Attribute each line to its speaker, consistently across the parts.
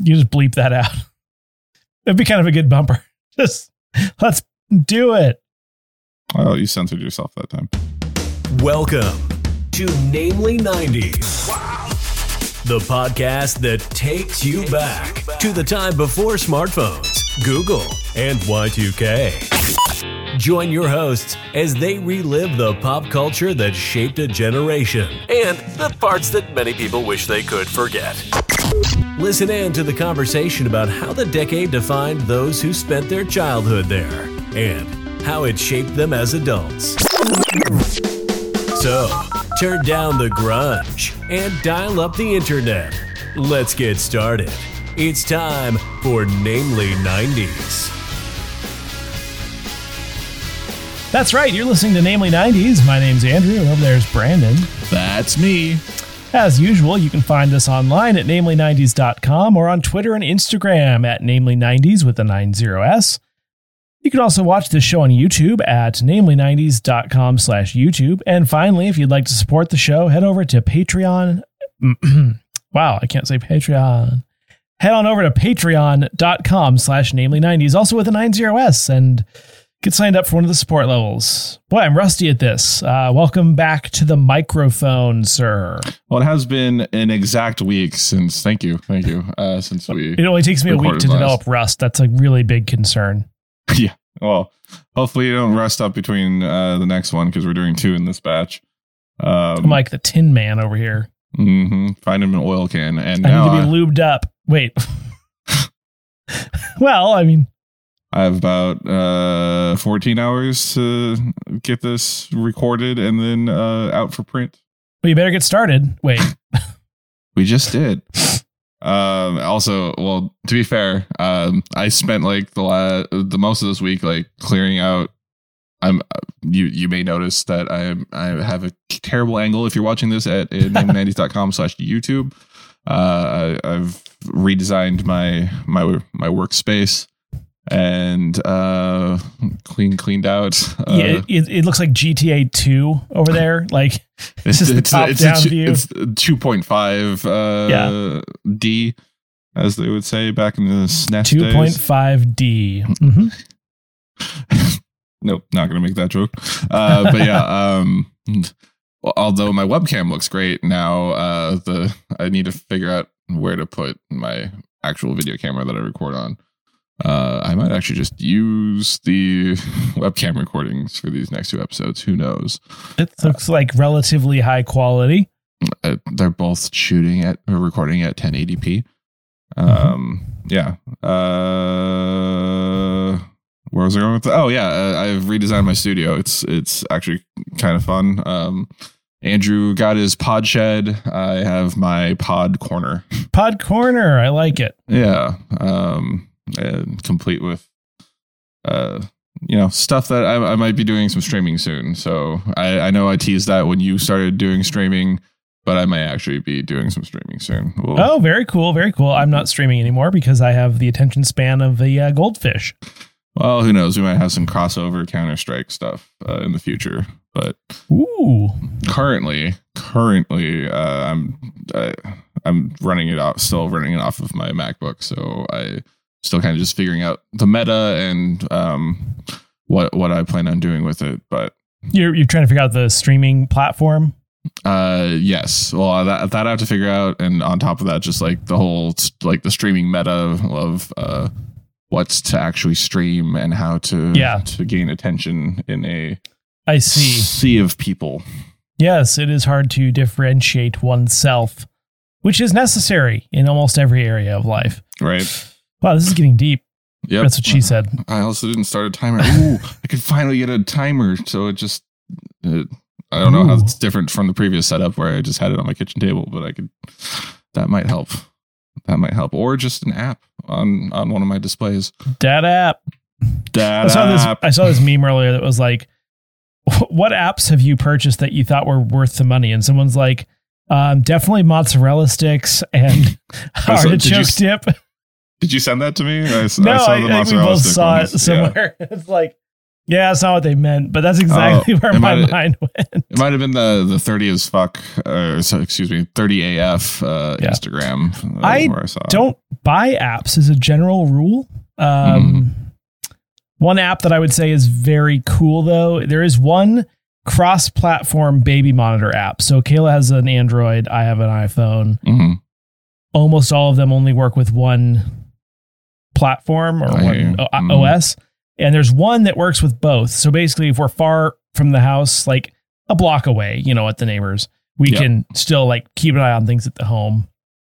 Speaker 1: You just bleep that out. It'd be kind of a good bumper. Just let's do it.
Speaker 2: Oh, you censored yourself that time.
Speaker 3: Welcome to Namely 90s. The podcast that takes you back to the time before smartphones, Google, and Y2K. Join your hosts as they relive the pop culture that shaped a generation and the parts that many people wish they could forget. Listen in to the conversation about how the decade defined those who spent their childhood there and how it shaped them as adults. So, turn down the grunge and dial up the internet. Let's get started. It's time for Namely 90s.
Speaker 1: That's right. You're listening to Namely 90s. My name's Andrew, and over there's Brandon.
Speaker 2: That's me.
Speaker 1: As usual, you can find us online at namely90s.com or on Twitter and Instagram at namely90s with the 90s. You can also watch this show on YouTube at namely90s.com slash YouTube. And finally, if you'd like to support the show, head over to Patreon. wow, I can't say Patreon. Head on over to patreon.com slash namely90s, also with a 90s, and get signed up for one of the support levels. Boy, I'm rusty at this. Uh, welcome back to the microphone, sir.
Speaker 2: Well, it has been an exact week since. Thank you, thank you. Uh, since we,
Speaker 1: It only takes me a week to
Speaker 2: last.
Speaker 1: develop Rust. That's a really big concern.
Speaker 2: yeah. Well, hopefully you don't rust up between uh, the next one because we're doing two in this batch. Um,
Speaker 1: I'm like the Tin Man over here.
Speaker 2: Mm-hmm. find him an oil can, and
Speaker 1: I
Speaker 2: now
Speaker 1: need to
Speaker 2: I,
Speaker 1: be lubed up. Wait. well, I mean,
Speaker 2: I have about uh, 14 hours to get this recorded and then uh, out for print.
Speaker 1: well, you better get started. Wait.
Speaker 2: We just did. Um, also, well, to be fair, um, I spent like the la- the most of this week like clearing out. I'm you you may notice that I I have a terrible angle if you're watching this at name90s.com slash YouTube. Uh, I, I've redesigned my my my workspace and uh clean cleaned out. Uh,
Speaker 1: yeah, it, it looks like GTA 2 over there. Like,
Speaker 2: this
Speaker 1: is the top
Speaker 2: it's,
Speaker 1: down
Speaker 2: it's,
Speaker 1: view.
Speaker 2: It's 2.5 uh,
Speaker 1: Yeah.
Speaker 2: D, as they would say back in the SNES
Speaker 1: 2.5D. hmm
Speaker 2: Nope, not going to make that joke. Uh, but yeah, um, although my webcam looks great now, uh, the I need to figure out where to put my actual video camera that I record on. Uh, I might actually just use the webcam recordings for these next two episodes. Who knows?
Speaker 1: It looks like relatively high quality.
Speaker 2: uh, they're both shooting at or recording at 1080p.
Speaker 1: Mm-hmm.
Speaker 2: Um, yeah. Uh, where was I going with that? Oh yeah, uh, I've redesigned my studio. It's it's actually kind of fun. Um, Andrew got his pod shed. I have my pod corner.
Speaker 1: Pod Corner. I like it.
Speaker 2: Yeah. Um, and complete with uh you know stuff that I, I might be doing some streaming soon. So I, I know I teased that when you started doing streaming, but I may actually be doing some streaming soon. We'll,
Speaker 1: Oh, very cool. Very cool. I'm not streaming anymore because I have the attention span of the uh, goldfish.
Speaker 2: Well, who knows? We might have some crossover Counter Strike stuff uh, in the future. But
Speaker 1: Ooh.
Speaker 2: currently, currently, uh, I'm I, I'm running it off, still running it off of my MacBook. So I still kind of just figuring out the meta and um what what I plan on doing with it. But
Speaker 1: You're, you're trying to figure out the streaming platform.
Speaker 2: uh yes, well that that I have to figure out, and on top of that, just like the whole like the streaming meta of uh what's to actually stream and how to
Speaker 1: Yeah.
Speaker 2: to gain attention in a
Speaker 1: I see.
Speaker 2: sea of people.
Speaker 1: Yes, it is hard to differentiate oneself, which is necessary in almost every area of life.
Speaker 2: Right.
Speaker 1: Wow, this is getting deep.
Speaker 2: Yep.
Speaker 1: That's what she said.
Speaker 2: I also didn't start a timer. Ooh, I could finally get a timer. So it just, it, I don't know how it's different from the previous setup where I just had it on my kitchen table, but I could, that might help. That might help. Or just an app on, on one of my displays.
Speaker 1: That app.
Speaker 2: That
Speaker 1: I saw this.
Speaker 2: app.
Speaker 1: I saw this meme earlier that was like, "What apps have you purchased that you thought were worth the money?" And someone's like, um, "Definitely mozzarella sticks and
Speaker 2: Oh, so did you
Speaker 1: artichoke dip."
Speaker 2: Did you send that to me? I,
Speaker 1: no,
Speaker 2: I saw
Speaker 1: I,
Speaker 2: the
Speaker 1: I think we both saw it somewhere. it's like, Yeah, that's not what they meant, but that's exactly
Speaker 2: Oh,
Speaker 1: where my mind went.
Speaker 2: It might have been the the thirty as fuck, uh, so, excuse me, thirty AF uh,
Speaker 1: Yeah.
Speaker 2: Instagram. uh,
Speaker 1: I
Speaker 2: where saw it.
Speaker 1: Don't buy apps as a general rule. Um, One app that I would say is very cool, though, there is one cross platform baby monitor app. So Kayla has an Android, I have an iPhone.
Speaker 2: Mhm.
Speaker 1: Almost all of them only work with one platform or
Speaker 2: you.
Speaker 1: one O-
Speaker 2: Mhm.
Speaker 1: OS. And there's one that works with both. So basically, if we're far from the house, like a block away, you know, at the neighbors, we
Speaker 2: Yeah.
Speaker 1: can still like keep an eye on things at the home.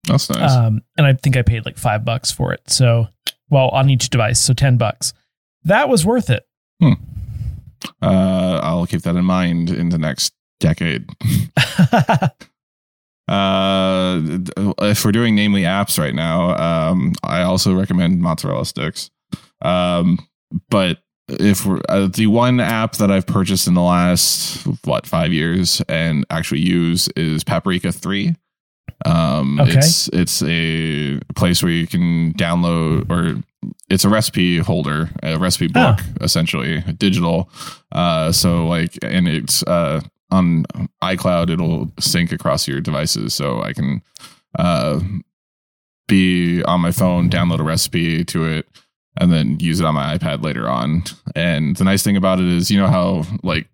Speaker 2: That's nice.
Speaker 1: Um, and I think I paid like five bucks for it. So, well, on each device, so ten bucks. That was worth it.
Speaker 2: uh, I'll keep that in mind in the next decade. Uh, if we're doing namely apps right now, um, I also recommend mozzarella sticks. Um, but if we're uh, the one app that I've purchased in the last what five years and actually use is Paprika Three. Um,
Speaker 1: Okay.
Speaker 2: it's it's a place where you can download or it's a recipe holder, a recipe
Speaker 1: Oh.
Speaker 2: book, essentially digital. Uh, so like, and it's uh on iCloud, it'll sync across your devices, so I can uh be on my phone, download a recipe to it, and then use it on my iPad later on. And the nice thing about it is, you know how like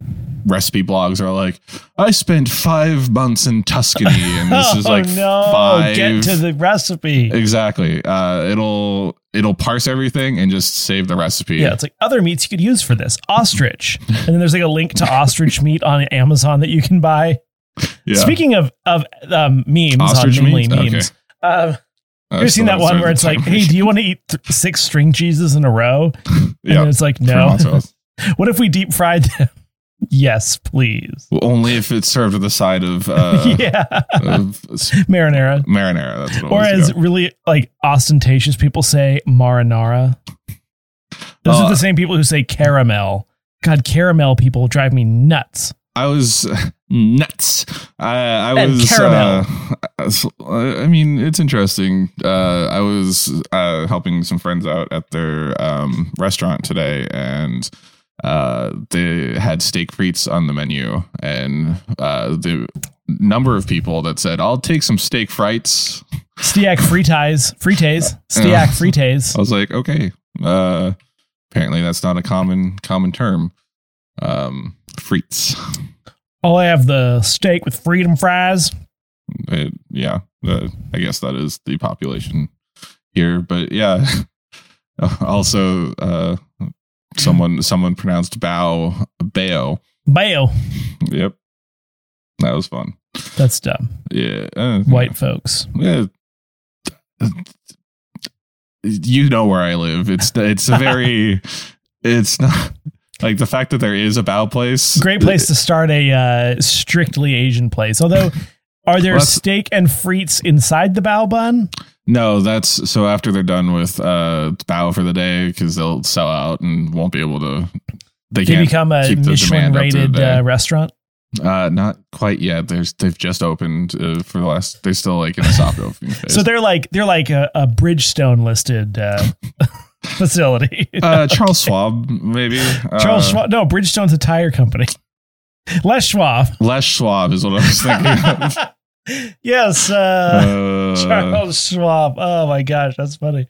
Speaker 2: recipe blogs are like, I spent five months in Tuscany, and this is like
Speaker 1: oh no!
Speaker 2: five.
Speaker 1: Get to the recipe.
Speaker 2: exactly. Uh, it'll it'll parse everything and just save the recipe.
Speaker 1: Yeah, it's like other meats you could use for this ostrich, and then there's like a link to ostrich meat on Amazon that you can buy.
Speaker 2: Yeah.
Speaker 1: Speaking of of um, memes,
Speaker 2: Ostrich
Speaker 1: on
Speaker 2: meat?
Speaker 1: memes. Uh,
Speaker 2: Uh,
Speaker 1: you've seen that one where it's like, "Hey, do you want to eat th- six string cheeses in a row?" And then it's like, "No." what if we deep fried them? yes, please.
Speaker 2: only if it's served with a side of, uh,
Speaker 1: yeah,
Speaker 2: of
Speaker 1: marinara.
Speaker 2: marinara. That's what it
Speaker 1: Or as really like ostentatious people say, marinara. Those
Speaker 2: Oh,
Speaker 1: are the same people who say caramel. God, caramel people drive me nuts.
Speaker 2: I was nuts. I, was.
Speaker 1: caramel.
Speaker 2: Uh, I mean, it's interesting. Uh, I was uh, helping some friends out at their um, restaurant today, and uh, they had steak frites on the menu, and uh, the number of people that said, "I'll take some steak frites."
Speaker 1: Stiac frites, frites, Stiac frites.
Speaker 2: I was like, okay. Uh, apparently, that's not a common common term. Um, frites.
Speaker 1: I'll have the steak with freedom fries.
Speaker 2: It- yeah, uh, I guess that is the population here. But yeah, also uh, someone someone pronounced bow bao.
Speaker 1: bao.
Speaker 2: Yep, that was fun.
Speaker 1: That's dumb.
Speaker 2: Yeah, uh,
Speaker 1: White folks.
Speaker 2: Yeah. You know where I live. It's it's a very it's not like the fact that there is a bow place.
Speaker 1: Great place to start a uh, strictly Asian place. Although, are there
Speaker 2: Well,
Speaker 1: steak and frites inside the bao bun?
Speaker 2: No, that's so after they're done with uh bow for the day because they'll sell out and won't be able to. They
Speaker 1: They
Speaker 2: can't
Speaker 1: become a Michelin rated uh, restaurant.
Speaker 2: Uh, not quite yet. There's they've just opened uh, for the last. They're still like in a soft opening phase.
Speaker 1: So they're like they're like a, a Bridgestone listed uh, facility.
Speaker 2: uh, Charles Schwab, maybe
Speaker 1: Charles
Speaker 2: uh,
Speaker 1: Schwab. No, Bridgestone's a tire company. Les Schwab.
Speaker 2: Les Schwab is what I was thinking.
Speaker 1: yes, uh,
Speaker 2: uh,
Speaker 1: Charles Schwab. Oh my gosh, that's funny.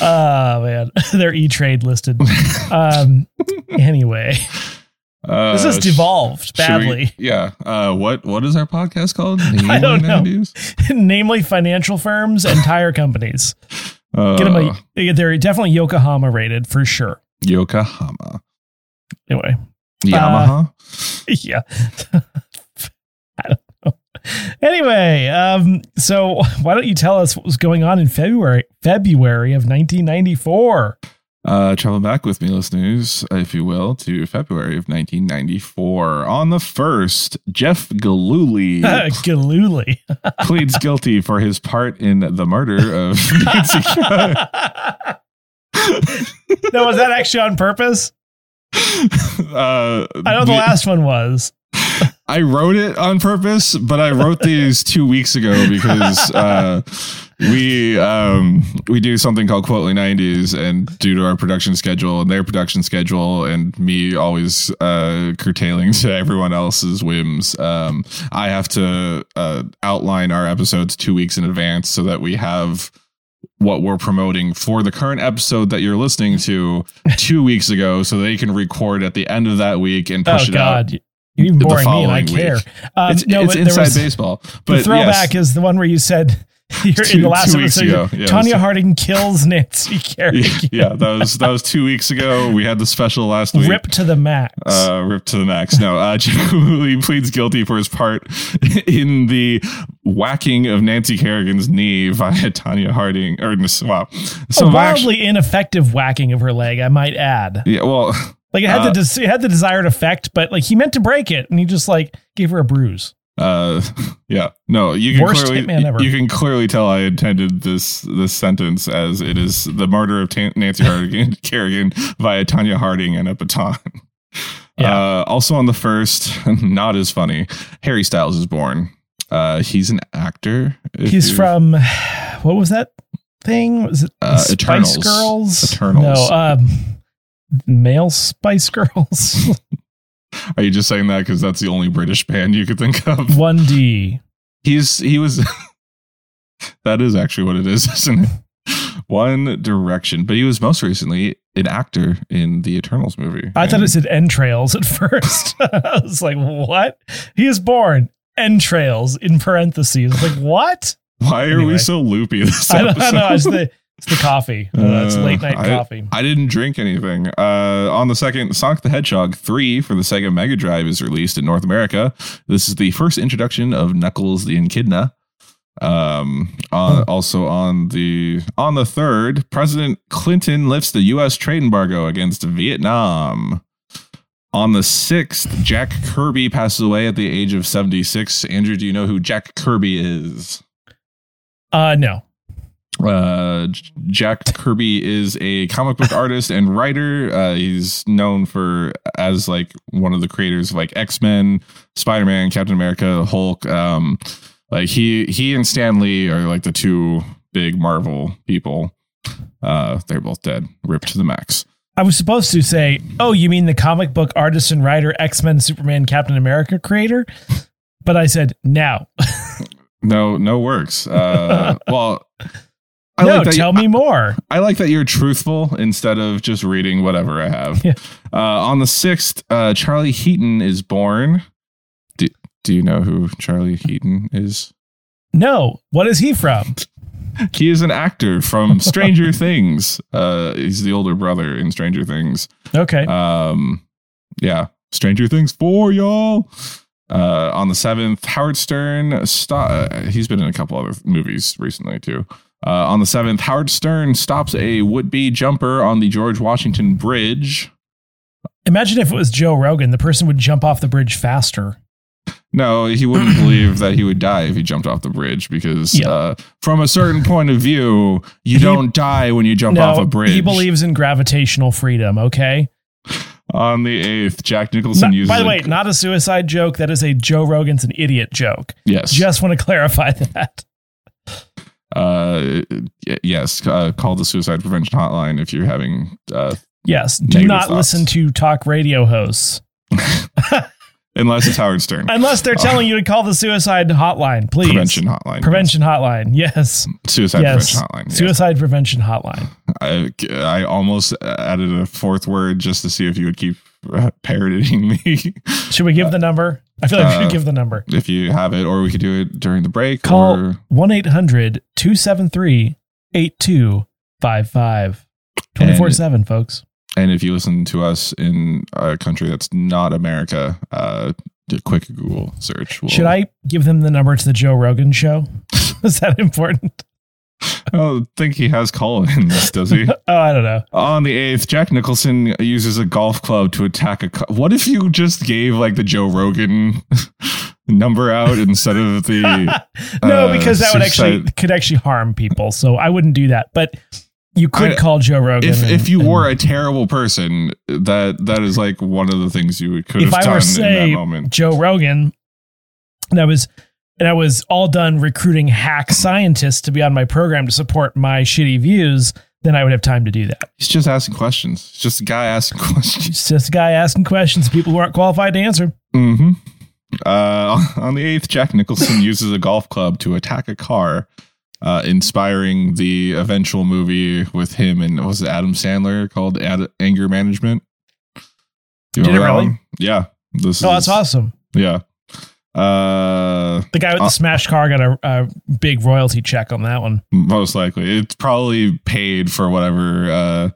Speaker 1: Oh man, they're E Trade listed. Um, anyway,
Speaker 2: uh,
Speaker 1: this has devolved
Speaker 2: should we-
Speaker 1: badly.
Speaker 2: yeah. Uh, what what is our podcast called?
Speaker 1: I don't know. Namely, financial firms and tire companies.
Speaker 2: Uh,
Speaker 1: Get them a. They're definitely Yokohama rated for sure.
Speaker 2: Yokohama.
Speaker 1: Anyway,
Speaker 2: Yamaha.
Speaker 1: yeah. I don't know. Anyway, um, so why don't you tell us what was going on in February February of 1994?
Speaker 2: Uh, travel back with me, listeners, if you will, to February of 1994. On the first, Jeff Galooly
Speaker 1: Galooly.
Speaker 2: pleads guilty for his part in the murder of Nancy
Speaker 1: no, was that actually on purpose?
Speaker 2: uh,
Speaker 1: I know the last one was.
Speaker 2: I wrote it on purpose, but I wrote these two weeks ago because uh, we um, we do something called Quotely 90s, and due to our production schedule and their production schedule, and me always uh, curtailing to everyone else's whims, um, I have to uh, outline our episodes two weeks in advance so that we have what we're promoting for the current episode that you're listening to two weeks ago so they can record at the end of that week and push
Speaker 1: oh
Speaker 2: it out.
Speaker 1: God, you're even boring me, and I care. Um,
Speaker 2: it's
Speaker 1: no,
Speaker 2: it's inside
Speaker 1: was-
Speaker 2: baseball.
Speaker 1: The
Speaker 2: But
Speaker 1: throwback
Speaker 2: yes,
Speaker 1: is the one where you said you're in the last episode.
Speaker 2: yeah, Tonya was-
Speaker 1: Harding kills Nancy Kerrigan.
Speaker 2: yeah, yeah, that was that was two weeks ago. We had the special last week.
Speaker 1: Rip to the max.
Speaker 2: Uh, ripped to the max. No, uh, Jack Woolley pleads guilty for his part in the whacking of Nancy Kerrigan's knee via Tonya Harding. Or wow, so
Speaker 1: wildly ineffective whacking of her leg, I might add.
Speaker 2: yeah, well,
Speaker 1: Like it had
Speaker 2: Uh,
Speaker 1: the des- it had the desired effect, but like he meant to break it, and he just like gave her a bruise.
Speaker 2: uh, yeah, no, you can
Speaker 1: Worst
Speaker 2: clearly you can clearly tell I intended this this sentence as it is the murder of Nancy Harding Kerrigan via Tonya Harding and a baton.
Speaker 1: Yeah.
Speaker 2: Uh, also on the first, not as funny. Harry Styles is born. Uh, he's an actor.
Speaker 1: He's from what was that thing? Was it
Speaker 2: Uh,
Speaker 1: Spice
Speaker 2: Eternals.
Speaker 1: Girls?
Speaker 2: Eternals.
Speaker 1: No, um, male Spice Girls.
Speaker 2: Are you just saying that because that's the only British band you could think of?
Speaker 1: One D.
Speaker 2: He's he was. that is actually what it is, isn't it? One Direction, but he was most recently an actor in the Eternals movie.
Speaker 1: I thought it said entrails at first. I was like, what? He is born entrails in parentheses. Like, what?
Speaker 2: Why are
Speaker 1: Anyway.
Speaker 2: we so loopy this
Speaker 1: I
Speaker 2: episode?
Speaker 1: don't know. It's the it's the coffee. Uh, it's late night
Speaker 2: I-
Speaker 1: coffee.
Speaker 2: I didn't drink anything. Uh, on the second, Sonic the Hedgehog 3 for the Sega Mega Drive is released in North America. This is the first introduction of Knuckles the Echidna. Um, uh, also on the on the third, President Clinton lifts the U.S. trade embargo against Vietnam. On the sixth, Jack Kirby passes away at the age of 76. Andrew, do you know who Jack Kirby is?
Speaker 1: Uh, no.
Speaker 2: Uh, Jack Kirby is a comic book artist and writer. Uh, he's known for as like one of the creators of like X Men, Spider Man, Captain America, Hulk. Um, like he he and Stan Lee are like the two big Marvel people. Uh, they're both dead, ripped to the max.
Speaker 1: I was supposed to say, oh, you mean the comic book artist and writer, X Men, Superman, Captain America creator? But I said, no.
Speaker 2: No, no works. Uh, well. I
Speaker 1: no,
Speaker 2: like that you-
Speaker 1: tell me more.
Speaker 2: I like that you're truthful instead of just reading whatever I have.
Speaker 1: Yeah.
Speaker 2: Uh, on the sixth, uh, Charlie Heaton is born. Do, do you know who Charlie Heaton is?
Speaker 1: No. What is he from?
Speaker 2: He is an actor from Stranger Things. Uh, he's the older brother in Stranger Things.
Speaker 1: Okay.
Speaker 2: Um, yeah, Stranger Things for y'all. Uh, on the seventh, Howard Stern. St- he's been in a couple other movies recently too. Uh, on the seventh, Howard Stern stops a would-be jumper on the George Washington Bridge.
Speaker 1: Imagine if it was Joe Rogan, the person would jump off the bridge faster.
Speaker 2: No, he wouldn't believe that he would die if he jumped off the bridge because,
Speaker 1: Yeah.
Speaker 2: uh, from a certain point of view, you
Speaker 1: He-
Speaker 2: don't die when you jump
Speaker 1: no,
Speaker 2: off a bridge.
Speaker 1: he believes in gravitational freedom. Okay.
Speaker 2: on the eighth, Jack Nicholson
Speaker 1: Not-
Speaker 2: uses.
Speaker 1: by the
Speaker 2: a-
Speaker 1: way, not a suicide joke. That is a Joe Rogan's an idiot joke.
Speaker 2: yes,
Speaker 1: Just want to clarify that.
Speaker 2: Uh, yes, uh, call the suicide prevention hotline if you're having uh,
Speaker 1: Yes. Do not
Speaker 2: thoughts.
Speaker 1: listen to talk radio hosts
Speaker 2: unless it's Howard Stern
Speaker 1: unless they're telling you to call the suicide hotline, please.
Speaker 2: prevention hotline.
Speaker 1: Prevention hotline. Yes.
Speaker 2: suicide
Speaker 1: yes.
Speaker 2: prevention hotline. yes.
Speaker 1: Suicide prevention hotline.
Speaker 2: I, I almost added a fourth word just to see if you would keep uh, parroting me
Speaker 1: Should we give the number? I feel like we
Speaker 2: uh,
Speaker 1: should give the number.
Speaker 2: if you have it, or we could do it during the break.
Speaker 1: Call
Speaker 2: or
Speaker 1: 1 800 273 8255. 24 7, folks.
Speaker 2: And if you listen to us in a country that's not America, uh, a quick Google search. will-
Speaker 1: Should I give them the number to the Joe Rogan show? Is that important?
Speaker 2: I don't think he has call-ins, does he?
Speaker 1: Oh, I don't know.
Speaker 2: On the eighth, Jack Nicholson uses a golf club to attack a. Co- what if you just gave like the Joe Rogan number out instead of the?
Speaker 1: no,
Speaker 2: uh,
Speaker 1: because that would actually could actually harm people. So I wouldn't do that. But you could
Speaker 2: I-
Speaker 1: call Joe Rogan.
Speaker 2: If
Speaker 1: and-
Speaker 2: if you
Speaker 1: and
Speaker 2: were a terrible person, that that is like one of the things you could
Speaker 1: if
Speaker 2: have
Speaker 1: I
Speaker 2: done
Speaker 1: were
Speaker 2: in
Speaker 1: say
Speaker 2: that moment.
Speaker 1: Joe Rogan, that was and I was all done recruiting hack scientists to be on my program to support my shitty views, then I would have time to do that.
Speaker 2: He's just asking questions. It's just a guy asking questions.
Speaker 1: It's just a guy asking questions people who aren't qualified to answer.
Speaker 2: Mm-hmm. Uh, on the eighth, Jack Nicholson uses a golf club to attack a car, uh, inspiring the eventual movie with him and was it Adam Sandler called Ad- Anger Management. Do you
Speaker 1: Did it really?
Speaker 2: one? Yeah. This
Speaker 1: Oh,
Speaker 2: is,
Speaker 1: that's awesome.
Speaker 2: Yeah. Uh,
Speaker 1: The guy with the
Speaker 2: Uh,
Speaker 1: smashed car got a, a big royalty check on that one.
Speaker 2: most likely, it's probably paid for whatever uh,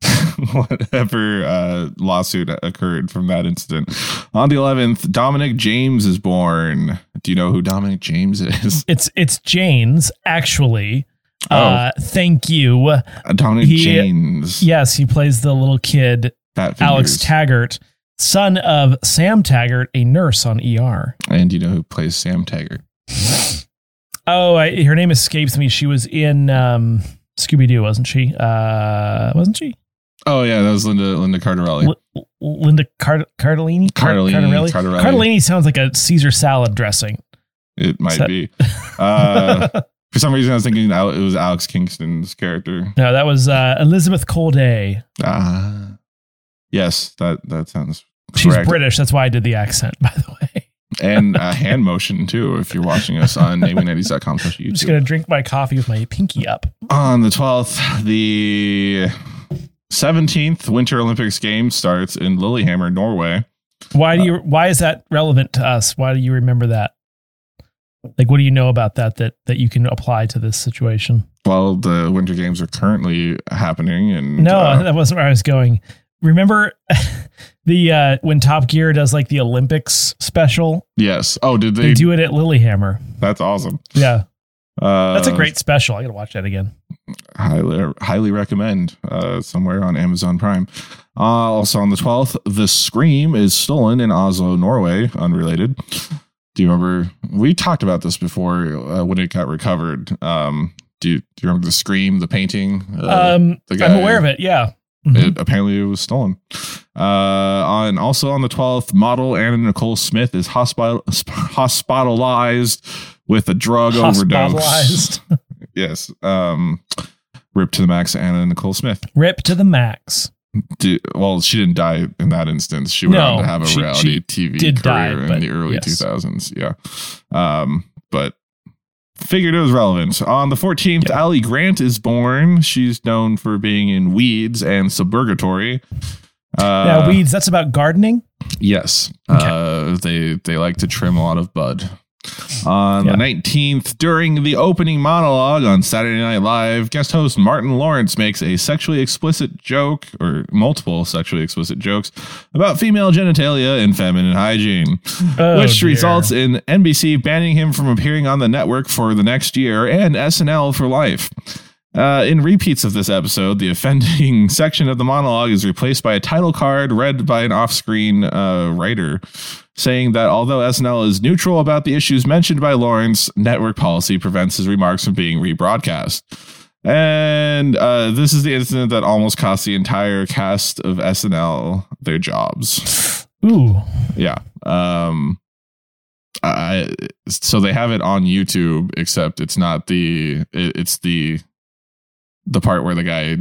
Speaker 2: whatever uh, lawsuit occurred from that incident. On the eleventh, Dominic James is born. Do you know who Dominic James is?
Speaker 1: It's it's Janes actually.
Speaker 2: Oh.
Speaker 1: Uh, thank you.
Speaker 2: Dominic
Speaker 1: He-
Speaker 2: Janes.
Speaker 1: Yes, he plays the little kid Alex. Taggart, son of Sam Taggart, a nurse on ER.
Speaker 2: and you know who plays Sam Taggart?
Speaker 1: Oh, I, her name escapes me. She was in um, Scooby Doo, wasn't she? Uh, wasn't she?
Speaker 2: Oh yeah, that was Linda Linda Cardarelli.
Speaker 1: L- Linda Card- Cardellini? Car-
Speaker 2: Cardellini,
Speaker 1: Cardarelli?
Speaker 2: Cardarelli.
Speaker 1: Cardellini sounds like a Caesar salad dressing.
Speaker 2: It might
Speaker 1: that-
Speaker 2: be. Uh, for some reason, I was thinking it was Alex Kingston's character.
Speaker 1: no, that was uh, Elizabeth Corday.
Speaker 2: Ah, yes, that that sounds
Speaker 1: She's
Speaker 2: correct.
Speaker 1: British. That's why I did the accent, by the way.
Speaker 2: and a hand motion too. If you're watching us on naming90s.com slash
Speaker 1: I'm just going to drink my coffee with my pinky up.
Speaker 2: On the 12th, the 17th Winter Olympics Games starts in Lillehammer, Norway.
Speaker 1: Why do you? Why is that relevant to us? Why do you remember that? Like, what do you know about that that that you can apply to this situation?
Speaker 2: Well, the Winter Games are currently happening, and
Speaker 1: No,
Speaker 2: uh,
Speaker 1: that wasn't where I was going. Remember the uh when Top Gear does like the Olympics special?
Speaker 2: yes. Oh, did
Speaker 1: They,
Speaker 2: they?
Speaker 1: do it at Lillehammer.
Speaker 2: that's awesome.
Speaker 1: Yeah,
Speaker 2: Uh,
Speaker 1: that's a great special. I got to watch that again.
Speaker 2: highly highly recommend uh, somewhere on Amazon Prime. Uh, also on the 12th, The Scream is stolen in Oslo, Norway, unrelated. Do you remember? We talked about this before uh, when it got recovered. Um, do, you, do you remember The Scream, the painting? Uh,
Speaker 1: um, I'm aware of it. Yeah. Mhm.
Speaker 2: it, apparently, it was stolen. Uh, on also on the 12th, model Anna Nicole Smith is hospital, hospitalized with a drug overdose. Yes. Um, rip to the max, Anna Nicole Smith.
Speaker 1: Rip to the max.
Speaker 2: Do, well, she didn't die in that instance. She went
Speaker 1: No,
Speaker 2: on to have a
Speaker 1: she-
Speaker 2: reality
Speaker 1: she
Speaker 2: TV
Speaker 1: did die,
Speaker 2: career in the early
Speaker 1: yes.
Speaker 2: 2000s. Yeah. Um, but figured it was relevant. On the 14th,
Speaker 1: Yeah.
Speaker 2: Allie Grant is born. She's known for being in Weeds and Suburgatory. Uh,
Speaker 1: yeah, weeds. That's about gardening.
Speaker 2: Yes.
Speaker 1: Okay.
Speaker 2: Uh, they they like to trim a lot of bud. On
Speaker 1: Yeah.
Speaker 2: the 19th, during the opening monologue on Saturday Night Live, guest host Martin Lawrence makes a sexually explicit joke, or multiple sexually explicit jokes, about female genitalia and feminine hygiene,
Speaker 1: Oh,
Speaker 2: which
Speaker 1: dear.
Speaker 2: results in NBC banning him from appearing on the network for the next year and SNL for life. Uh, in repeats of this episode, the offending section of the monologue is replaced by a title card read by an off screen uh, writer saying that although SNL is neutral about the issues mentioned by Lawrence, network policy prevents his remarks from being rebroadcast. And uh, this is the incident that almost cost the entire cast of SNL their jobs.
Speaker 1: Ooh.
Speaker 2: Yeah. Um I so they have it on YouTube except it's not the it, it's the the part where the guy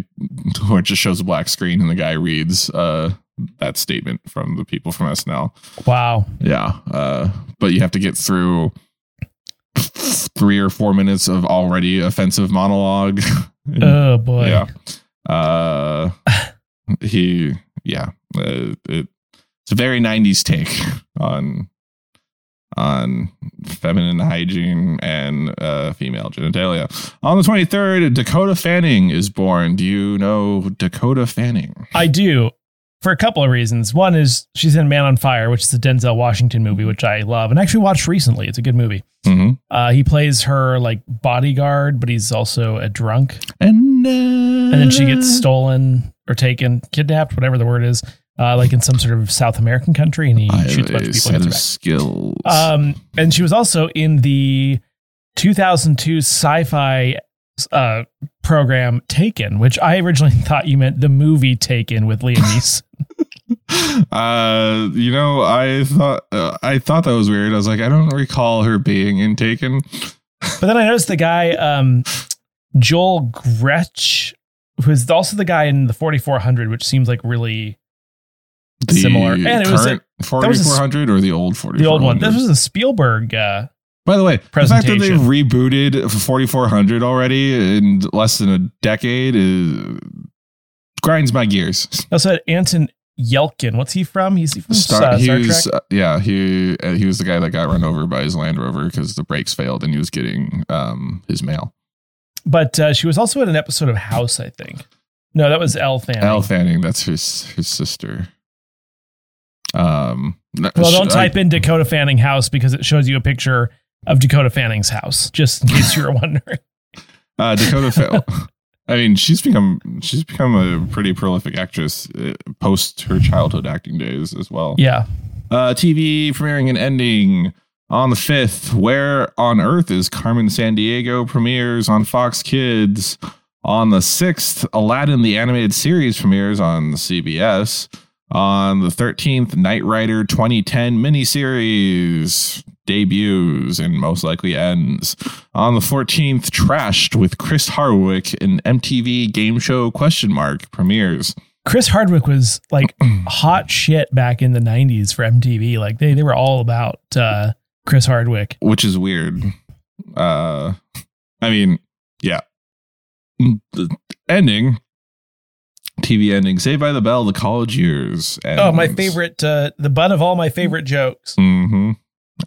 Speaker 2: where it just shows a black screen and the guy reads uh that statement from the people from SNL.
Speaker 1: Wow.
Speaker 2: Yeah. Uh but you have to get through 3 or 4 minutes of already offensive monologue.
Speaker 1: Oh boy.
Speaker 2: Yeah. Uh, he, yeah, uh, it, it's a very '90s take on on feminine hygiene and uh, female genitalia. On the 23rd, Dakota Fanning is born. Do you know Dakota Fanning?
Speaker 1: I do. For a couple of reasons. One is she's in Man on Fire, which is a Denzel Washington movie, which I love and actually watched recently. It's a good movie.
Speaker 2: Mm-hmm.
Speaker 1: Uh, he plays her like bodyguard, but he's also a drunk.
Speaker 2: And uh,
Speaker 1: And then she gets stolen or taken, kidnapped, whatever the word is, uh, like in some sort of South American country, and he
Speaker 2: I
Speaker 1: shoots a bunch of people.
Speaker 2: set
Speaker 1: and
Speaker 2: of
Speaker 1: gets
Speaker 2: skills.
Speaker 1: Um, and she was also in the 2002 sci-fi uh, program Taken, which I originally thought you meant the movie Taken with Liam Neeson.
Speaker 2: uh, you know, I thought uh, I thought that was weird. I was like, I don't recall her being in Taken.
Speaker 1: But then I noticed the guy, um, Joel Gretsch, who's also the guy in the 4400, which seems like really
Speaker 2: The
Speaker 1: Similar. And it was
Speaker 2: current
Speaker 1: was
Speaker 2: 4400 or the old 4400?
Speaker 1: the old one. This was a Spielberg. Uh,
Speaker 2: By the way, the fact that they've rebooted 4400 already in less than a decade is grinds my gears.
Speaker 1: I also Anton Yelchin. What's he from? He's he from
Speaker 2: Star,
Speaker 1: uh, Star Trek.
Speaker 2: uh, yeah, he uh, he was the guy that got run over by his Land Rover because the brakes failed and he was getting um his mail.
Speaker 1: But uh, she was also in an episode of House, I think. No, that was Elle Fanning.
Speaker 2: Elle Fanning, that's his his sister. Um,
Speaker 1: well, don't
Speaker 2: I-
Speaker 1: type in Dakota Fanning house because it shows you a picture of Dakota Fanning's house, just in case you were wondering.
Speaker 2: Uh, Dakota Fa- I mean, she's become she's become a pretty prolific actress uh, post her childhood acting days as well.
Speaker 1: Yeah.
Speaker 2: Uh, TV premiering and ending on the fifth. Where on Earth is Carmen Sandiego premieres on Fox Kids. On the sixth, Aladdin the animated series premieres on CBS. On the thirteenth, Knight Rider 2010 miniseries debuts and most likely ends. On the 14th, Trashed with Chris Hardwick an MTV game show question mark premieres.
Speaker 1: Chris Hardwick was like hot shit back in the 90s for MTV. Like they, they were all about uh, Chris Hardwick.
Speaker 2: which is weird. Uh, I mean, yeah. The ending, TV ending, Saved by the Bell, the college years.
Speaker 1: Oh, my favorite, uh, the butt of all my favorite jokes.
Speaker 2: hmm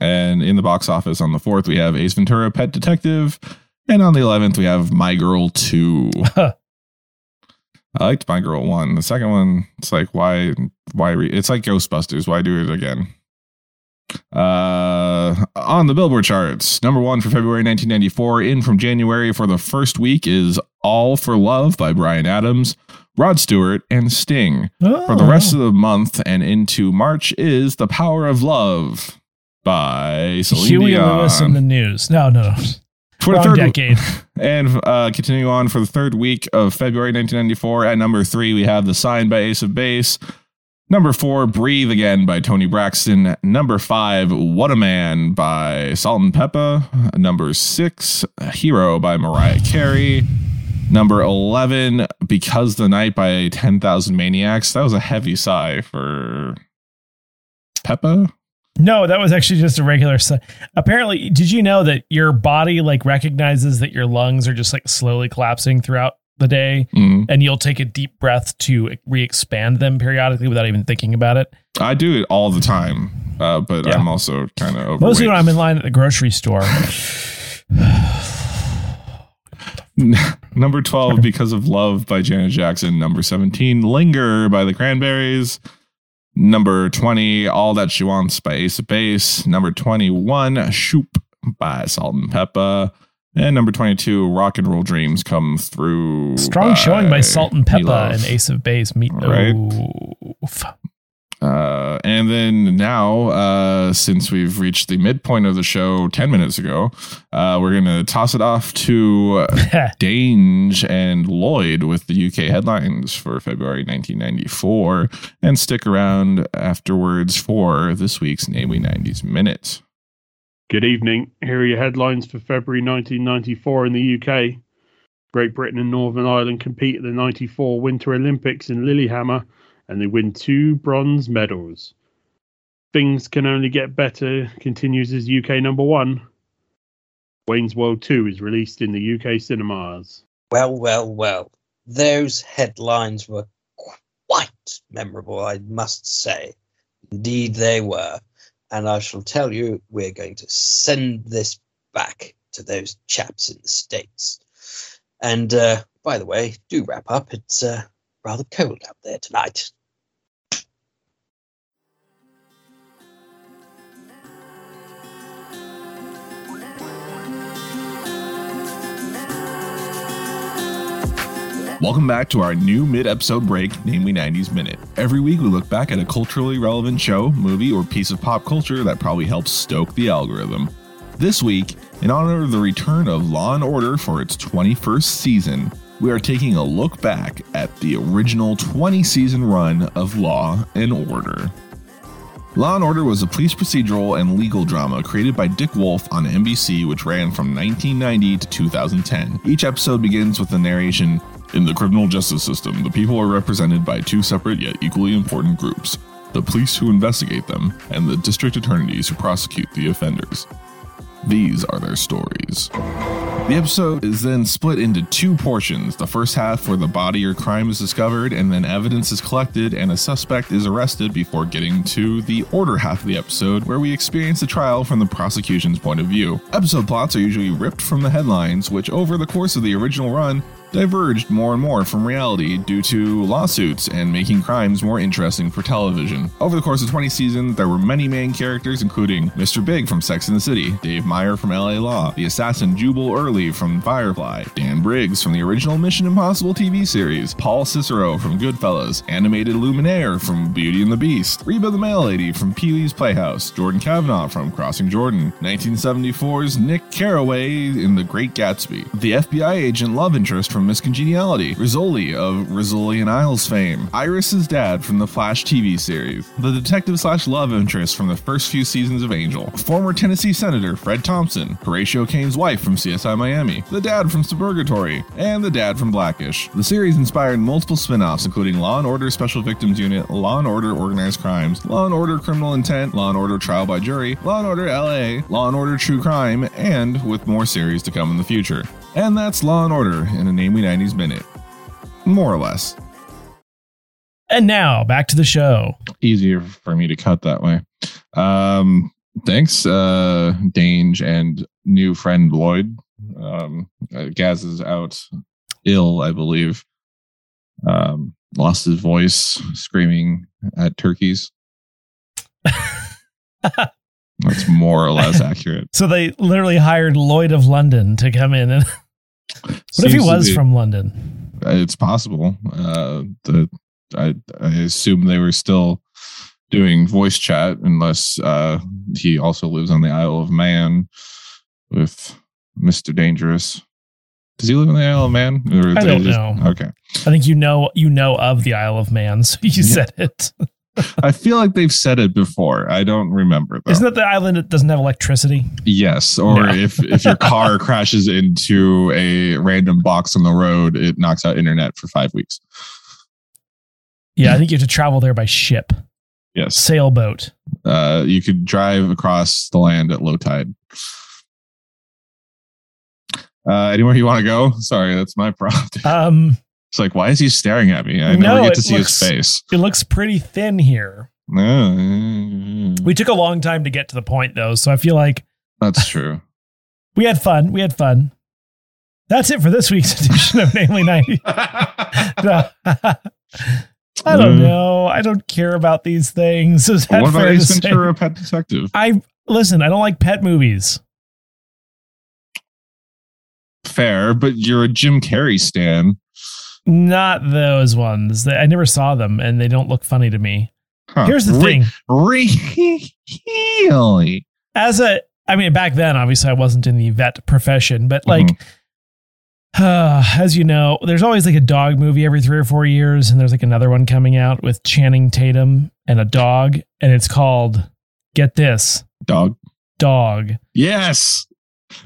Speaker 2: And in the box office on the fourth, we have Ace Ventura, Pet Detective, and on the eleventh, we have My Girl Two. I liked My Girl One. The second one, it's like why, why? Re- it's like Ghostbusters. Why do it again? Uh, on the Billboard charts, number one for February 1994. In from January for the first week is "All for Love" by Bryan Adams, Rod Stewart, and Sting. For the rest of the month and into March is "The Power of Love" by Celine
Speaker 1: Huey
Speaker 2: Dion.
Speaker 1: Lewis in the news. No, no, no.
Speaker 2: for the third
Speaker 1: decade.
Speaker 2: and uh, continuing on for the third week of February 1994, at number three, we have The Sign by Ace of Base. Number four, Breathe Again by Toni Braxton. Number five, What a Man by Salt and Pepa. Number six, Hero by Mariah Carey. Number 11, Because the Night by 10,000 Maniacs. That was a heavy sigh for Pepa.
Speaker 1: No, that was actually just a regular. si- Apparently, did you know that your body like recognizes that your lungs are just like slowly collapsing throughout the day,
Speaker 2: Mm.
Speaker 1: and you'll take a deep breath to re-expand them periodically without even thinking about it.
Speaker 2: I do it all the time, uh, but
Speaker 1: Yeah.
Speaker 2: I'm also kind of.
Speaker 1: Mostly when I'm in line at the grocery store.
Speaker 2: Number 12, Because of Love by Janet Jackson. Number 17, Linger by the Cranberries. Number 20, All That She Wants by Ace of Base. Number 21, Shoop by Salt and Pepa. And number 22, Rock and Roll Dreams Come Through.
Speaker 1: Strong showing by Salt and
Speaker 2: Pepa
Speaker 1: and Ace of Base. Meat.
Speaker 2: Right.
Speaker 1: Oof.
Speaker 2: Uh, and then now, uh, since we've reached the midpoint of the show 10 minutes ago, uh, we're going to toss it off to Dange and Lloyd with the UK headlines for February 1994 and stick around afterwards for this week's Namely 90s Minute.
Speaker 4: Good evening. Here are your headlines for February 1994 in the UK. Great Britain and Northern Ireland compete at the 94 Winter Olympics in Lillehammer and they win two bronze medals. Things can only get better continues as UK number one. Wayne's World 2 is released in the UK cinemas.
Speaker 5: Well, well, well. Those headlines were quite memorable, I must say. Indeed, they were. And I shall tell you, we're going to send this back to those chaps in the States. And uh, by the way, do wrap up. It's uh, rather cold out there tonight.
Speaker 2: Welcome back to our new mid episode break, namely 90s Minute. Every week we look back at a culturally relevant show, movie, or piece of pop culture that probably helps stoke the algorithm. This week, in honor of the return of Law and Order for its 21st season, we are taking a look back at the original 20 season run of Law and Order. Law and Order was a police procedural and legal drama created by Dick Wolf on NBC, which ran from 1990 to 2010. Each episode begins with a narration In the criminal justice system, the people are represented by two separate yet equally important groups the police who investigate them, and the district attorneys who prosecute the offenders. These are their stories. The episode is then split into two portions. The first half, where the body or crime is discovered, and then evidence is collected and a suspect is arrested before getting to the order half of the episode, where we experience the trial from the prosecution's point of view. Episode plots are usually ripped from the headlines, which over the course of the original run diverged more and more from reality due to lawsuits and making crimes more interesting for television. Over the course of 20 seasons, there were many main characters, including Mr. Big from Sex and the City, Dave Meyer from LA Law, the assassin Jubal Early from Firefly, Dan Briggs from the original Mission Impossible TV series, Paul Cicero from Goodfellas, animated Luminaire from Beauty and the Beast, Reba the Mail Lady from Pee Wee's Playhouse, Jordan Cavanaugh from Crossing Jordan, 1974's Nick Carraway in The Great Gatsby, the FBI agent love interest from Miss Congeniality, Rizzoli of Rizzoli and Isles fame, Iris's dad from the Flash TV series, the detective slash love interest from the first few seasons of Angel, former Tennessee Senator Fred Thompson, Horatio Caine's wife from CSI Miami, the dad from Suburgatory, and the dad from Blackish. The series inspired multiple spin offs, including Law and Order Special Victims Unit, Law and Order Organized Crimes, Law and Order Criminal Intent, Law and Order Trial by Jury, Law and Order LA, Law and Order True Crime, and with more series to come in the future. And that's Law and Order in a Namely 90s minute. More or less.
Speaker 1: And now back to the show.
Speaker 2: Easier for me to cut that way. Um, thanks, uh, Dange and new friend Lloyd. Um, uh, Gaz is out ill, I believe. Um, lost his voice screaming at turkeys. That's more or less accurate.
Speaker 1: So they literally hired Lloyd of London to come in. And what if he was
Speaker 2: be-
Speaker 1: from London?
Speaker 2: It's possible. Uh, the I, I assume they were still doing voice chat, unless uh, he also lives on the Isle of Man with Mister Dangerous. Does he live on the Isle of Man?
Speaker 1: I don't know.
Speaker 2: Okay,
Speaker 1: I think you know you know of the Isle of Man, so you said it.
Speaker 2: I feel like they've said it before. I don't remember though.
Speaker 1: Isn't that the island that doesn't have electricity?
Speaker 2: Yes, or
Speaker 1: No.
Speaker 2: if if your car crashes into a random box on the road, it knocks out internet for five weeks.
Speaker 1: Yeah, I think you have to travel there by ship,
Speaker 2: Yes,
Speaker 1: sailboat.
Speaker 2: uh, you could drive across the land at low tide. Uh, anywhere you want to go? Sorry, that's my prompt.
Speaker 1: Um,
Speaker 2: It's like, why is he staring at me? I
Speaker 1: No,
Speaker 2: never get to see
Speaker 1: looks-
Speaker 2: his face.
Speaker 1: it looks pretty thin here.
Speaker 2: Uh,
Speaker 1: We took a long time to get to the point, though, so I feel like
Speaker 2: That's true.
Speaker 1: we had fun. We had fun. That's it for this week's edition of Namely 90. I don't
Speaker 2: Mm.
Speaker 1: know. I don't care about these things. Is that
Speaker 2: what about
Speaker 1: fair to
Speaker 2: Ace
Speaker 1: say?
Speaker 2: Ventura: Pet Detective?
Speaker 1: I listen. I don't like pet movies.
Speaker 2: Fair, but you're a Jim Carrey stan.
Speaker 1: Not those ones. I never saw them, and they don't look funny to me.
Speaker 2: Huh.
Speaker 1: Here's the
Speaker 2: Re-
Speaker 1: thing:
Speaker 2: Really?
Speaker 1: as a, I mean, back then, obviously, I wasn't in the vet profession, but like,
Speaker 2: Mm-hmm.
Speaker 1: uh, as you know, there's always like a dog movie every three or four years, and there's like another one coming out with Channing Tatum and a dog, and it's called "Get This
Speaker 2: Dog.
Speaker 1: Dog."
Speaker 2: Yes.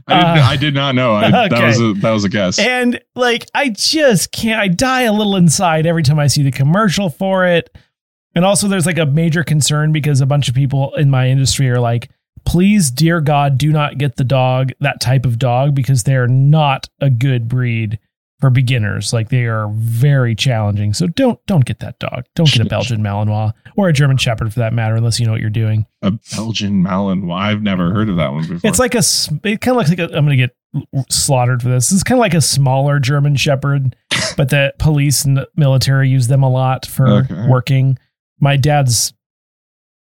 Speaker 2: I,
Speaker 1: Uh,
Speaker 2: I did not know. I, That was a that was a guess.
Speaker 1: And like, I just can't. I die a little inside every time I see the commercial for it. And also, there's like a major concern because a bunch of people in my industry are like, please, dear God, do not get the dog, that type of dog, because they're not a good breed for beginners. Like they are very challenging. So don't don't get that dog. Don't get a Belgian Malinois or a German Shepherd for that matter, unless you know what you're doing.
Speaker 2: a Belgian Malinois. I've never heard of that one before.
Speaker 1: It's like a. It kind of looks like a, I'm going to get slaughtered for this. It's kind of like a smaller German Shepherd, but the police and the military use them a lot for
Speaker 2: Okay.
Speaker 1: working. My dad's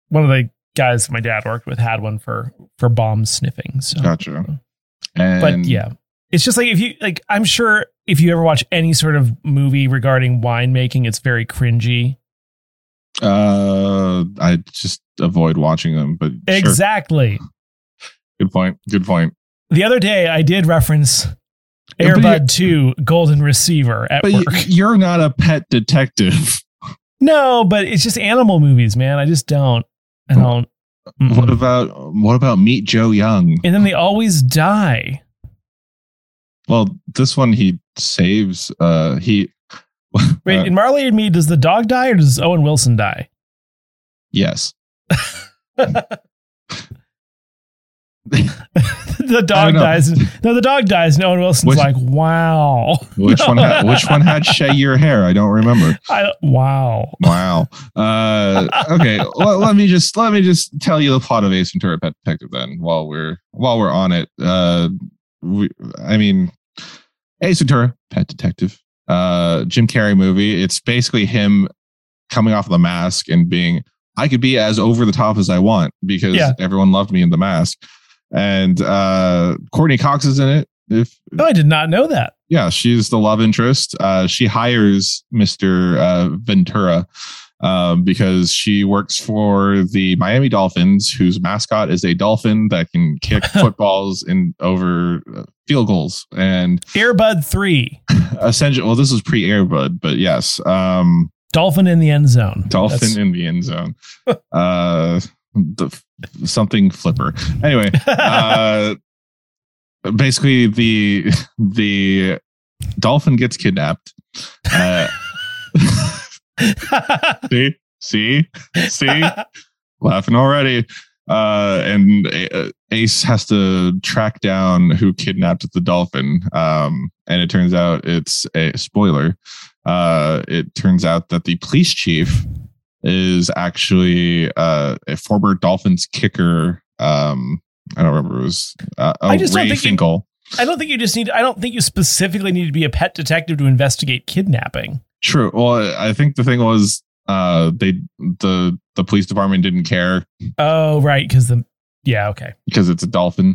Speaker 1: one of the guys my dad worked with had one for for bomb sniffing. So,
Speaker 2: gotcha. And
Speaker 1: but yeah, it's just like if you like. I'm sure if you ever watch any sort of movie regarding winemaking, it's very cringy.
Speaker 2: uh, I just avoid watching them. But sure.
Speaker 1: Exactly.
Speaker 2: Good point. Good point.
Speaker 1: the other day I did reference Airbud 2 Golden Receiver at
Speaker 2: But
Speaker 1: work.
Speaker 2: you're not a pet detective.
Speaker 1: no, but it's just animal movies, man. I just don't. I don't. Mm-mm.
Speaker 2: What about what about Mighty Joe Young?
Speaker 1: and then they always die.
Speaker 2: Well, this one he saves. Uh, he.
Speaker 1: Wait,
Speaker 2: uh,
Speaker 1: in Marley and Me, does the dog die or does Owen Wilson die?
Speaker 2: yes.
Speaker 1: the dog dies. No, the dog dies. And Owen Wilson's
Speaker 2: Which-
Speaker 1: like, wow.
Speaker 2: Which one? Had, which one had shaggier hair? I don't remember.
Speaker 1: I, wow.
Speaker 2: Wow. Uh, okay. Well, let me just let me just tell you the plot of Ace Ventura: Pet Detective. Then, while we're while we're on it, uh, we, I mean, Ace Ventura: Pet Detective. Uh, Jim Carrey movie. It's basically him coming off of the mask and being, I could be as over the top as I want because
Speaker 1: Yeah.
Speaker 2: everyone loved me in the mask. And uh, Courteney Cox is in it. If
Speaker 1: Oh, I did not know that.
Speaker 2: yeah, she's the love interest. Uh, she hires Mr. Uh, Ventura um, because she works for the Miami Dolphins, whose mascot is a dolphin that can kick footballs in over uh, field goals. And
Speaker 1: Air Bud 3,
Speaker 2: essentially, well, this is pre Air Bud, but yes, um,
Speaker 1: Dolphin in the end zone.
Speaker 2: dolphin
Speaker 1: That's-
Speaker 2: in the end zone. uh, the something flipper. Anyway, uh, basically the the dolphin gets kidnapped. Uh, see, see, see, laughing already. Uh, and uh, Ace has to track down who kidnapped the dolphin. Um, and it turns out it's a spoiler. Uh, it turns out that the police chief is actually uh, a former Dolphins kicker. Um, I don't remember. It was uh, oh,
Speaker 1: I just don't
Speaker 2: Ray
Speaker 1: think you- I don't think you just need, I don't think you specifically need to be a pet detective to investigate kidnapping.
Speaker 2: True. Well, I think the thing was uh, they the the police department didn't care
Speaker 1: Oh, right. Because the, yeah, okay.
Speaker 2: because it's a dolphin.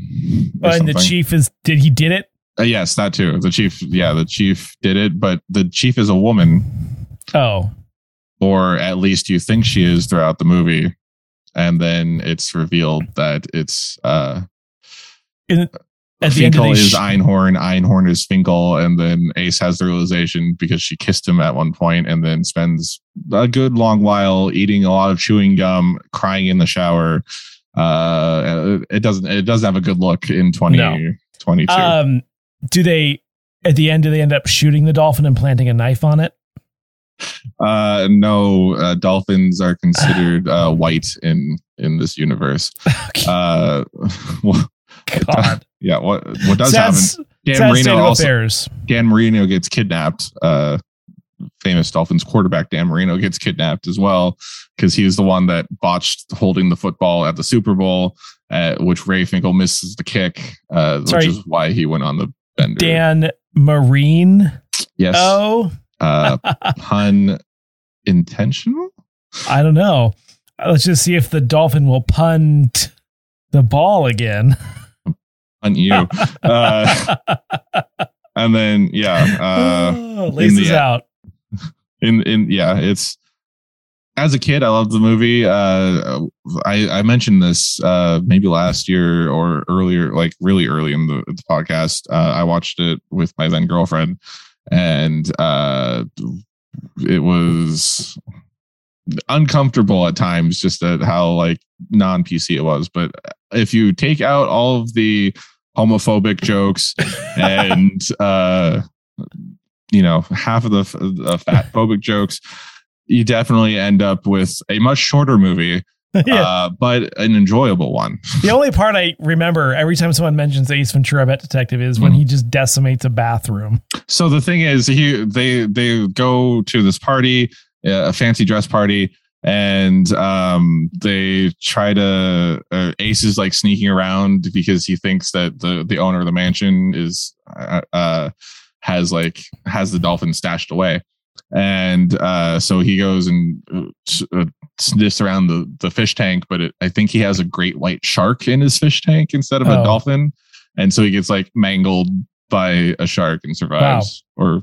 Speaker 1: Oh, and the chief is, did he did it?
Speaker 2: Uh, yes, that too. The chief. Yeah, the chief did it, but the chief is a woman,
Speaker 1: Oh,
Speaker 2: or at least you think she is throughout the movie, and then it's revealed that it's uh,
Speaker 1: in, at the end of
Speaker 2: Finkel
Speaker 1: these,
Speaker 2: is Einhorn, Einhorn is Finkel, and then Ace has the realization because she kissed him at one point, and then spends a good long while eating a lot of chewing gum, crying in the shower. Uh, it doesn't it doesn't have a good look in twenty twenty two.
Speaker 1: um, do they, at the end, do they end up shooting the dolphin and planting a knife on it?
Speaker 2: Uh, no, uh, dolphins are considered uh, white in in this universe.
Speaker 1: Okay.
Speaker 2: Uh, well,
Speaker 1: God.
Speaker 2: yeah, what what does happen? Dan Marino also
Speaker 1: affairs.
Speaker 2: Dan Marino gets kidnapped. Uh, famous Dolphins quarterback Dan Marino gets kidnapped as well because he was the one that botched holding the football at the Super Bowl, uh, which Ray Finkel misses the kick, uh, which is why he went on the bender.
Speaker 1: Dan Marine.
Speaker 2: yes,
Speaker 1: Oh,
Speaker 2: uh, pun intentional.
Speaker 1: I don't know. Let's just see if the dolphin will punt the ball again.
Speaker 2: On you, uh, and then yeah, uh,
Speaker 1: oh, laces
Speaker 2: the-
Speaker 1: out.
Speaker 2: in in yeah it's as a kid i loved the movie. Uh i i mentioned this uh maybe last year or earlier like really early in the, the podcast. Uh i watched it with my then girlfriend and uh it was uncomfortable at times just at how like non pc it was but if you take out all of the homophobic jokes and uh you know half of the, the fat phobic jokes you definitely end up with a much shorter movie
Speaker 1: yeah.
Speaker 2: uh, but an enjoyable one
Speaker 1: the only part I remember every time someone mentions Ace Ventura Pet Detective is when
Speaker 2: Mhm.
Speaker 1: he just decimates a bathroom.
Speaker 2: so the thing is he they they go to this party a fancy dress party and um they try to uh, ace is like sneaking around because he thinks that the the owner of the mansion is uh, uh has like has the dolphin stashed away. And uh so he goes and uh, sniffs around the the fish tank but it, i think he has a great white shark in his fish tank instead of a
Speaker 1: Oh.
Speaker 2: dolphin. And so he gets like mangled by a shark and survives or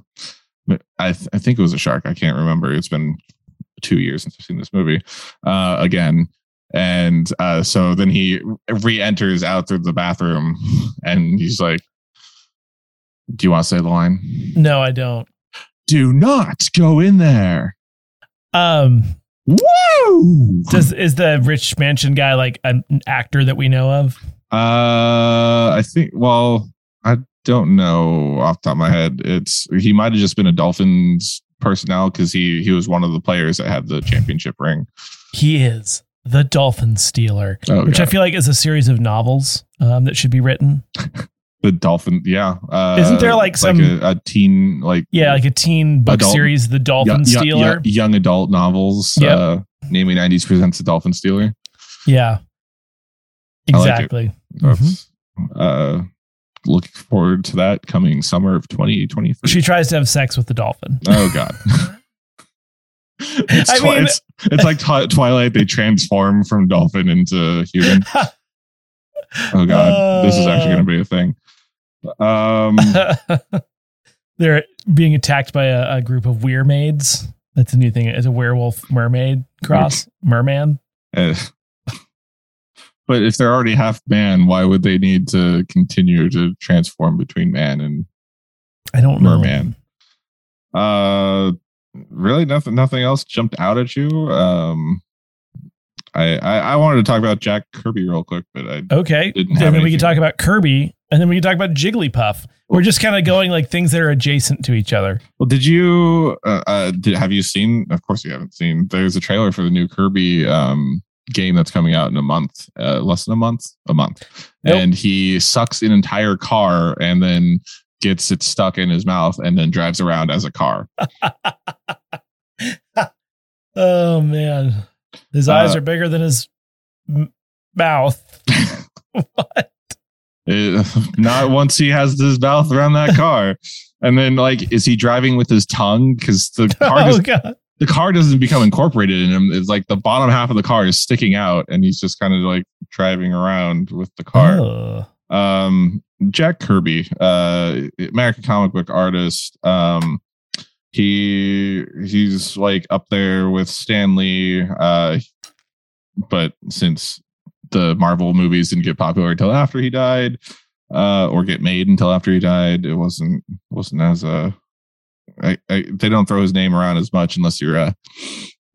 Speaker 2: I, th- I think it was a shark i can't remember it's been two years since i've seen this movie uh again and uh so then he re-enters out through the bathroom and he's like Do you want to say the line?
Speaker 1: No, I don't.
Speaker 2: Do not go in there.
Speaker 1: Um,
Speaker 2: Woo!
Speaker 1: does is the rich mansion guy like an actor that we know of?
Speaker 2: Uh, I think. Well, don't know off the top of my head. It's he might have just been a Dolphins personnel because he he was one of the players that had the championship ring.
Speaker 1: He is the Dolphin Stealer,
Speaker 2: Oh,
Speaker 1: which I feel like is a series of novels um, that should be written.
Speaker 2: the Dolphin. Yeah. Uh,
Speaker 1: Isn't there, like, some-
Speaker 2: a, a teen like
Speaker 1: Yeah, like a teen book
Speaker 2: Adult-
Speaker 1: series, The Dolphin
Speaker 2: young,
Speaker 1: Stealer.
Speaker 2: young, young adult novels?
Speaker 1: Yep.
Speaker 2: Uh, namely, nineties presents the Dolphin Stealer.
Speaker 1: Yeah,
Speaker 2: I like
Speaker 1: exactly.
Speaker 2: That's, Uh, looking forward to that coming summer of twenty twenty three.
Speaker 1: She tries to have sex with the dolphin.
Speaker 2: Oh God. it's,
Speaker 1: I
Speaker 2: twi-
Speaker 1: mean-
Speaker 2: it's it's like Twi- Twilight. They transform from dolphin into human. Oh God, this is actually going to be a thing. Um,
Speaker 1: They're being attacked by a, a group of weremaids. That's a new thing. It's a werewolf mermaid cross. Merman.
Speaker 2: eh. But if they're already half man, why would they need to continue to transform between man and
Speaker 1: I don't know.
Speaker 2: merman? Uh, really, nothing. Nothing else jumped out at you. Um, I I, I wanted to talk about Jack Kirby real quick, but I
Speaker 1: Okay.
Speaker 2: Didn't
Speaker 1: And
Speaker 2: have
Speaker 1: then we can talk about Kirby and then we can talk about Jigglypuff. We're just kind of going like things that are adjacent to each other.
Speaker 2: Well, did you? Uh, uh, did have you seen? Of course, you haven't seen. There's a trailer for the new Kirby um, game that's coming out in a month, uh, less than a month, a month,
Speaker 1: Nope.
Speaker 2: and he sucks an entire car and then gets it stuck in his mouth and then drives around as a car.
Speaker 1: Oh man. His eyes
Speaker 2: Uh,
Speaker 1: are bigger than his m- mouth. what?
Speaker 2: It- not once he has his mouth around that car. And then, like, is he driving with his tongue? Because the car
Speaker 1: Oh
Speaker 2: just
Speaker 1: god.
Speaker 2: The car doesn't become incorporated in him. It's like the bottom half of the car is sticking out, and he's just kind of like driving around with the car.
Speaker 1: Oh.
Speaker 2: Um, Jack Kirby, uh, American comic book artist. Um, he he's like up there with Stan Lee, Uh, but since the Marvel movies didn't get popular until after he died, uh, or get made until after he died, it wasn't wasn't as a I, I, they don't throw his name around as much unless you're a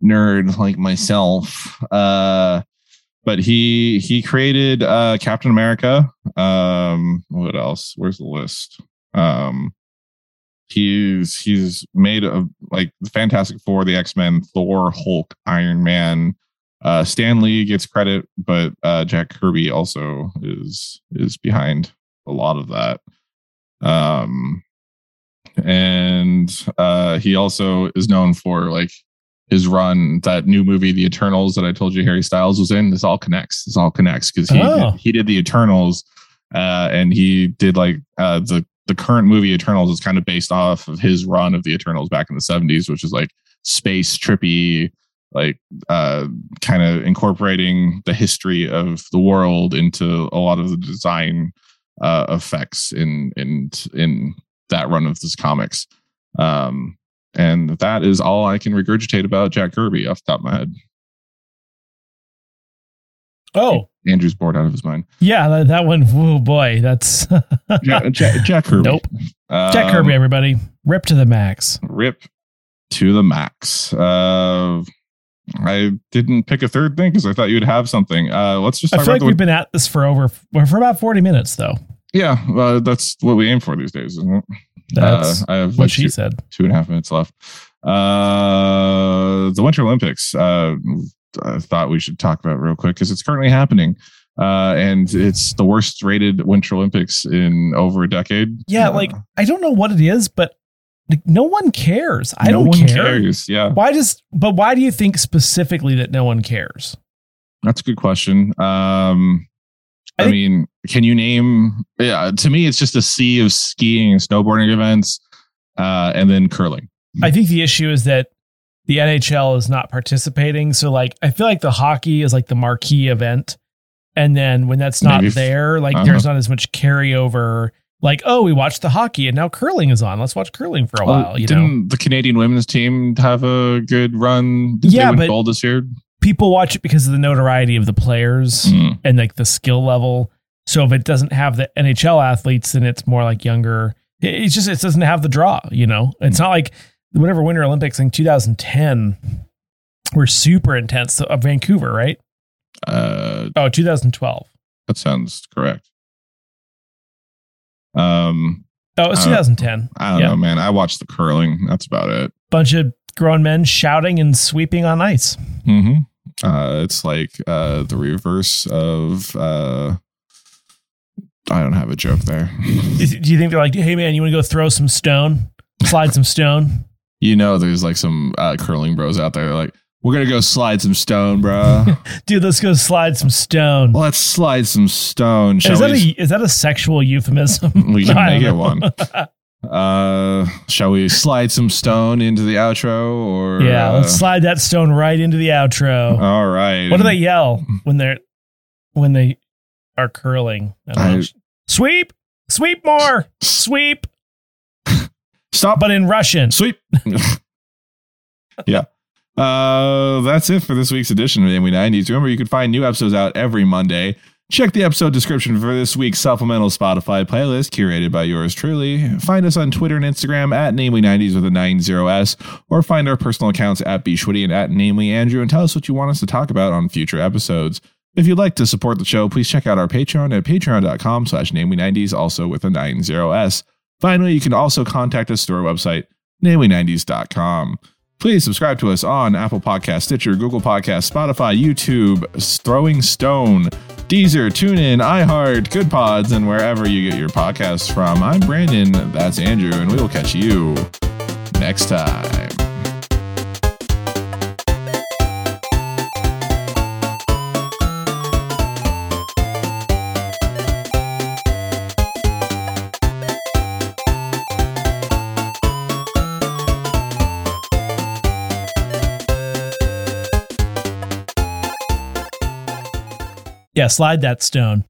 Speaker 2: nerd like myself. Uh, but he he created uh, Captain America. Um, what else? Where's the list? Um, he's he's made a like the Fantastic Four, the X Men, Thor, Hulk, Iron Man. Uh, Stan Lee gets credit, but uh, Jack Kirby also is is behind a lot of that. Um, and uh, he also is known for like his run that new movie the eternals that i told you harry styles was in this all connects this all connects because he,
Speaker 1: Oh.
Speaker 2: he did the eternals uh, and he did like uh, the the current movie eternals is kind of based off of his run of the eternals back in the 70s which is like space trippy like uh, kind of incorporating the history of the world into a lot of the design uh, effects in in in that run of this comics. Um, and that is all I can regurgitate about Jack Kirby off the top of my head.
Speaker 1: Oh,
Speaker 2: Andrew's bored out of his mind.
Speaker 1: yeah, that, that one. Oh boy, that's
Speaker 2: Jack, Jack, Jack Kirby.
Speaker 1: Nope.
Speaker 2: Um,
Speaker 1: Jack Kirby. Everybody, rip to the max.
Speaker 2: Rip to the max. Uh, I didn't pick a third thing because I thought you'd have something. Uh, let's just
Speaker 1: I feel like we've been at this for over for about forty minutes, though.
Speaker 2: Yeah. Uh, that's what we aim for these days, isn't it?
Speaker 1: That's
Speaker 2: uh, I have
Speaker 1: what
Speaker 2: like
Speaker 1: she
Speaker 2: two-
Speaker 1: said.
Speaker 2: two and a half minutes left. Uh, the Winter Olympics. Uh, I thought we should talk about real quick because it's currently happening, uh, and it's the worst rated Winter Olympics in over a decade.
Speaker 1: Yeah,
Speaker 2: Uh,
Speaker 1: like I don't know what it is, but like, no one cares. I
Speaker 2: no
Speaker 1: don't
Speaker 2: one
Speaker 1: care.
Speaker 2: cares. Yeah,
Speaker 1: Why does? But why do you think specifically that no one cares?
Speaker 2: that's a good question. Um,
Speaker 1: I
Speaker 2: I, mean, can you name? Yeah, to me, it's just a sea of skiing and snowboarding events, uh, and then curling.
Speaker 1: I think the issue is that the NHL is not participating. So like I feel like the hockey is like the marquee event. And then when that's not
Speaker 2: Maybe
Speaker 1: there, like
Speaker 2: uh-huh.
Speaker 1: there's not as much carryover. Like, oh, we watched the hockey and now curling is on. Let's watch curling for a
Speaker 2: Well,
Speaker 1: while, you know.
Speaker 2: didn't the Canadian women's team have a good run? Did
Speaker 1: Yeah,
Speaker 2: they win
Speaker 1: but-
Speaker 2: gold this year?
Speaker 1: People watch it because of the notoriety of the players
Speaker 2: Mm.
Speaker 1: and like the skill level. So if it doesn't have the NHL athletes, then it's more like younger It- It's just it doesn't have the draw. You know, it's not like whatever Winter Olympics in 2010 were super intense. Uh, Vancouver, right?
Speaker 2: Uh,
Speaker 1: Oh, 2012.
Speaker 2: that sounds correct. Um,
Speaker 1: Oh, it was
Speaker 2: Uh,
Speaker 1: 2010.
Speaker 2: I don't
Speaker 1: Yeah.
Speaker 2: know, man. I watched the curling. That's about it.
Speaker 1: Bunch of grown men shouting and sweeping on ice.
Speaker 2: hmm Uh, it's like uh, the reverse of. Uh, I don't have a joke there.
Speaker 1: Do you think they're like, hey man, you want to go throw some stone, slide some stone?
Speaker 2: you know, there's like some uh, curling bros out there. Like, we're gonna go slide some stone, bro.
Speaker 1: Dude, let's go slide some stone.
Speaker 2: Let's slide some stone. Shall
Speaker 1: Is that,
Speaker 2: we?
Speaker 1: a, is that a sexual euphemism?
Speaker 2: We can make it one. Uh, shall we slide some stone into the outro? Or
Speaker 1: yeah,
Speaker 2: uh,
Speaker 1: let's slide that stone right into the outro.
Speaker 2: All right.
Speaker 1: what do they yell when they're when they are curling? I. Sweep, sweep more, sweep,
Speaker 2: Stop.
Speaker 1: but in Russian.
Speaker 2: Sweep. yeah. Uh, that's it for this week's edition of Namely 90s. Remember, you can find new episodes out every Monday. Check the episode description for this week's supplemental Spotify playlist curated by yours truly. Find us on Twitter and Instagram at Namely90s with a 90s, or find our personal accounts at Bshwitty and at Namely Andrew and tell us what you want us to talk about on future episodes. If you'd like to support the show, please check out our Patreon at patreon.com slash namely90s, also with a 90s. Finally, you can also contact us through our website, namely90s.com. Please subscribe to us on Apple Podcast, Stitcher, Google Podcast, Spotify, YouTube, Throwing Stone, Deezer, TuneIn, iHeart, Good Pods, and wherever you get your podcasts from. I'm Brandon, that's Andrew, and we will catch you next time.
Speaker 1: Yeah, slide that stone.